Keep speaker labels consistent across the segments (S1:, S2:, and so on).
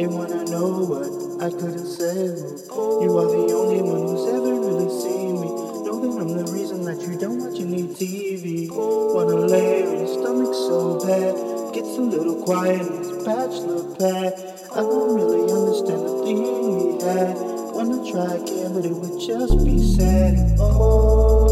S1: They wanna know what I couldn't say. You are the only one who's ever really seen me. Know that I'm the reason that you don't watch any TV. Wanna lay on your stomach so bad. Gets a little quiet in this bachelor pad. I don't really understand the thing we had. Wanna try again, but it would just be sad. Oh.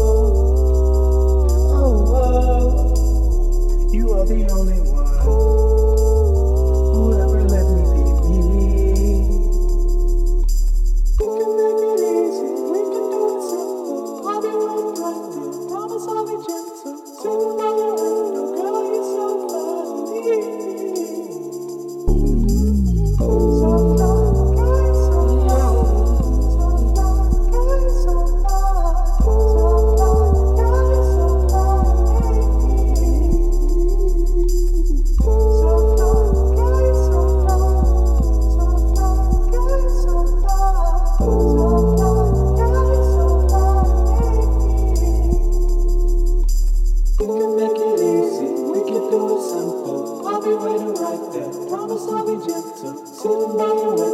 S1: do simple. I'll be waiting right there. Promise I'll be gentle. Sitting by your way.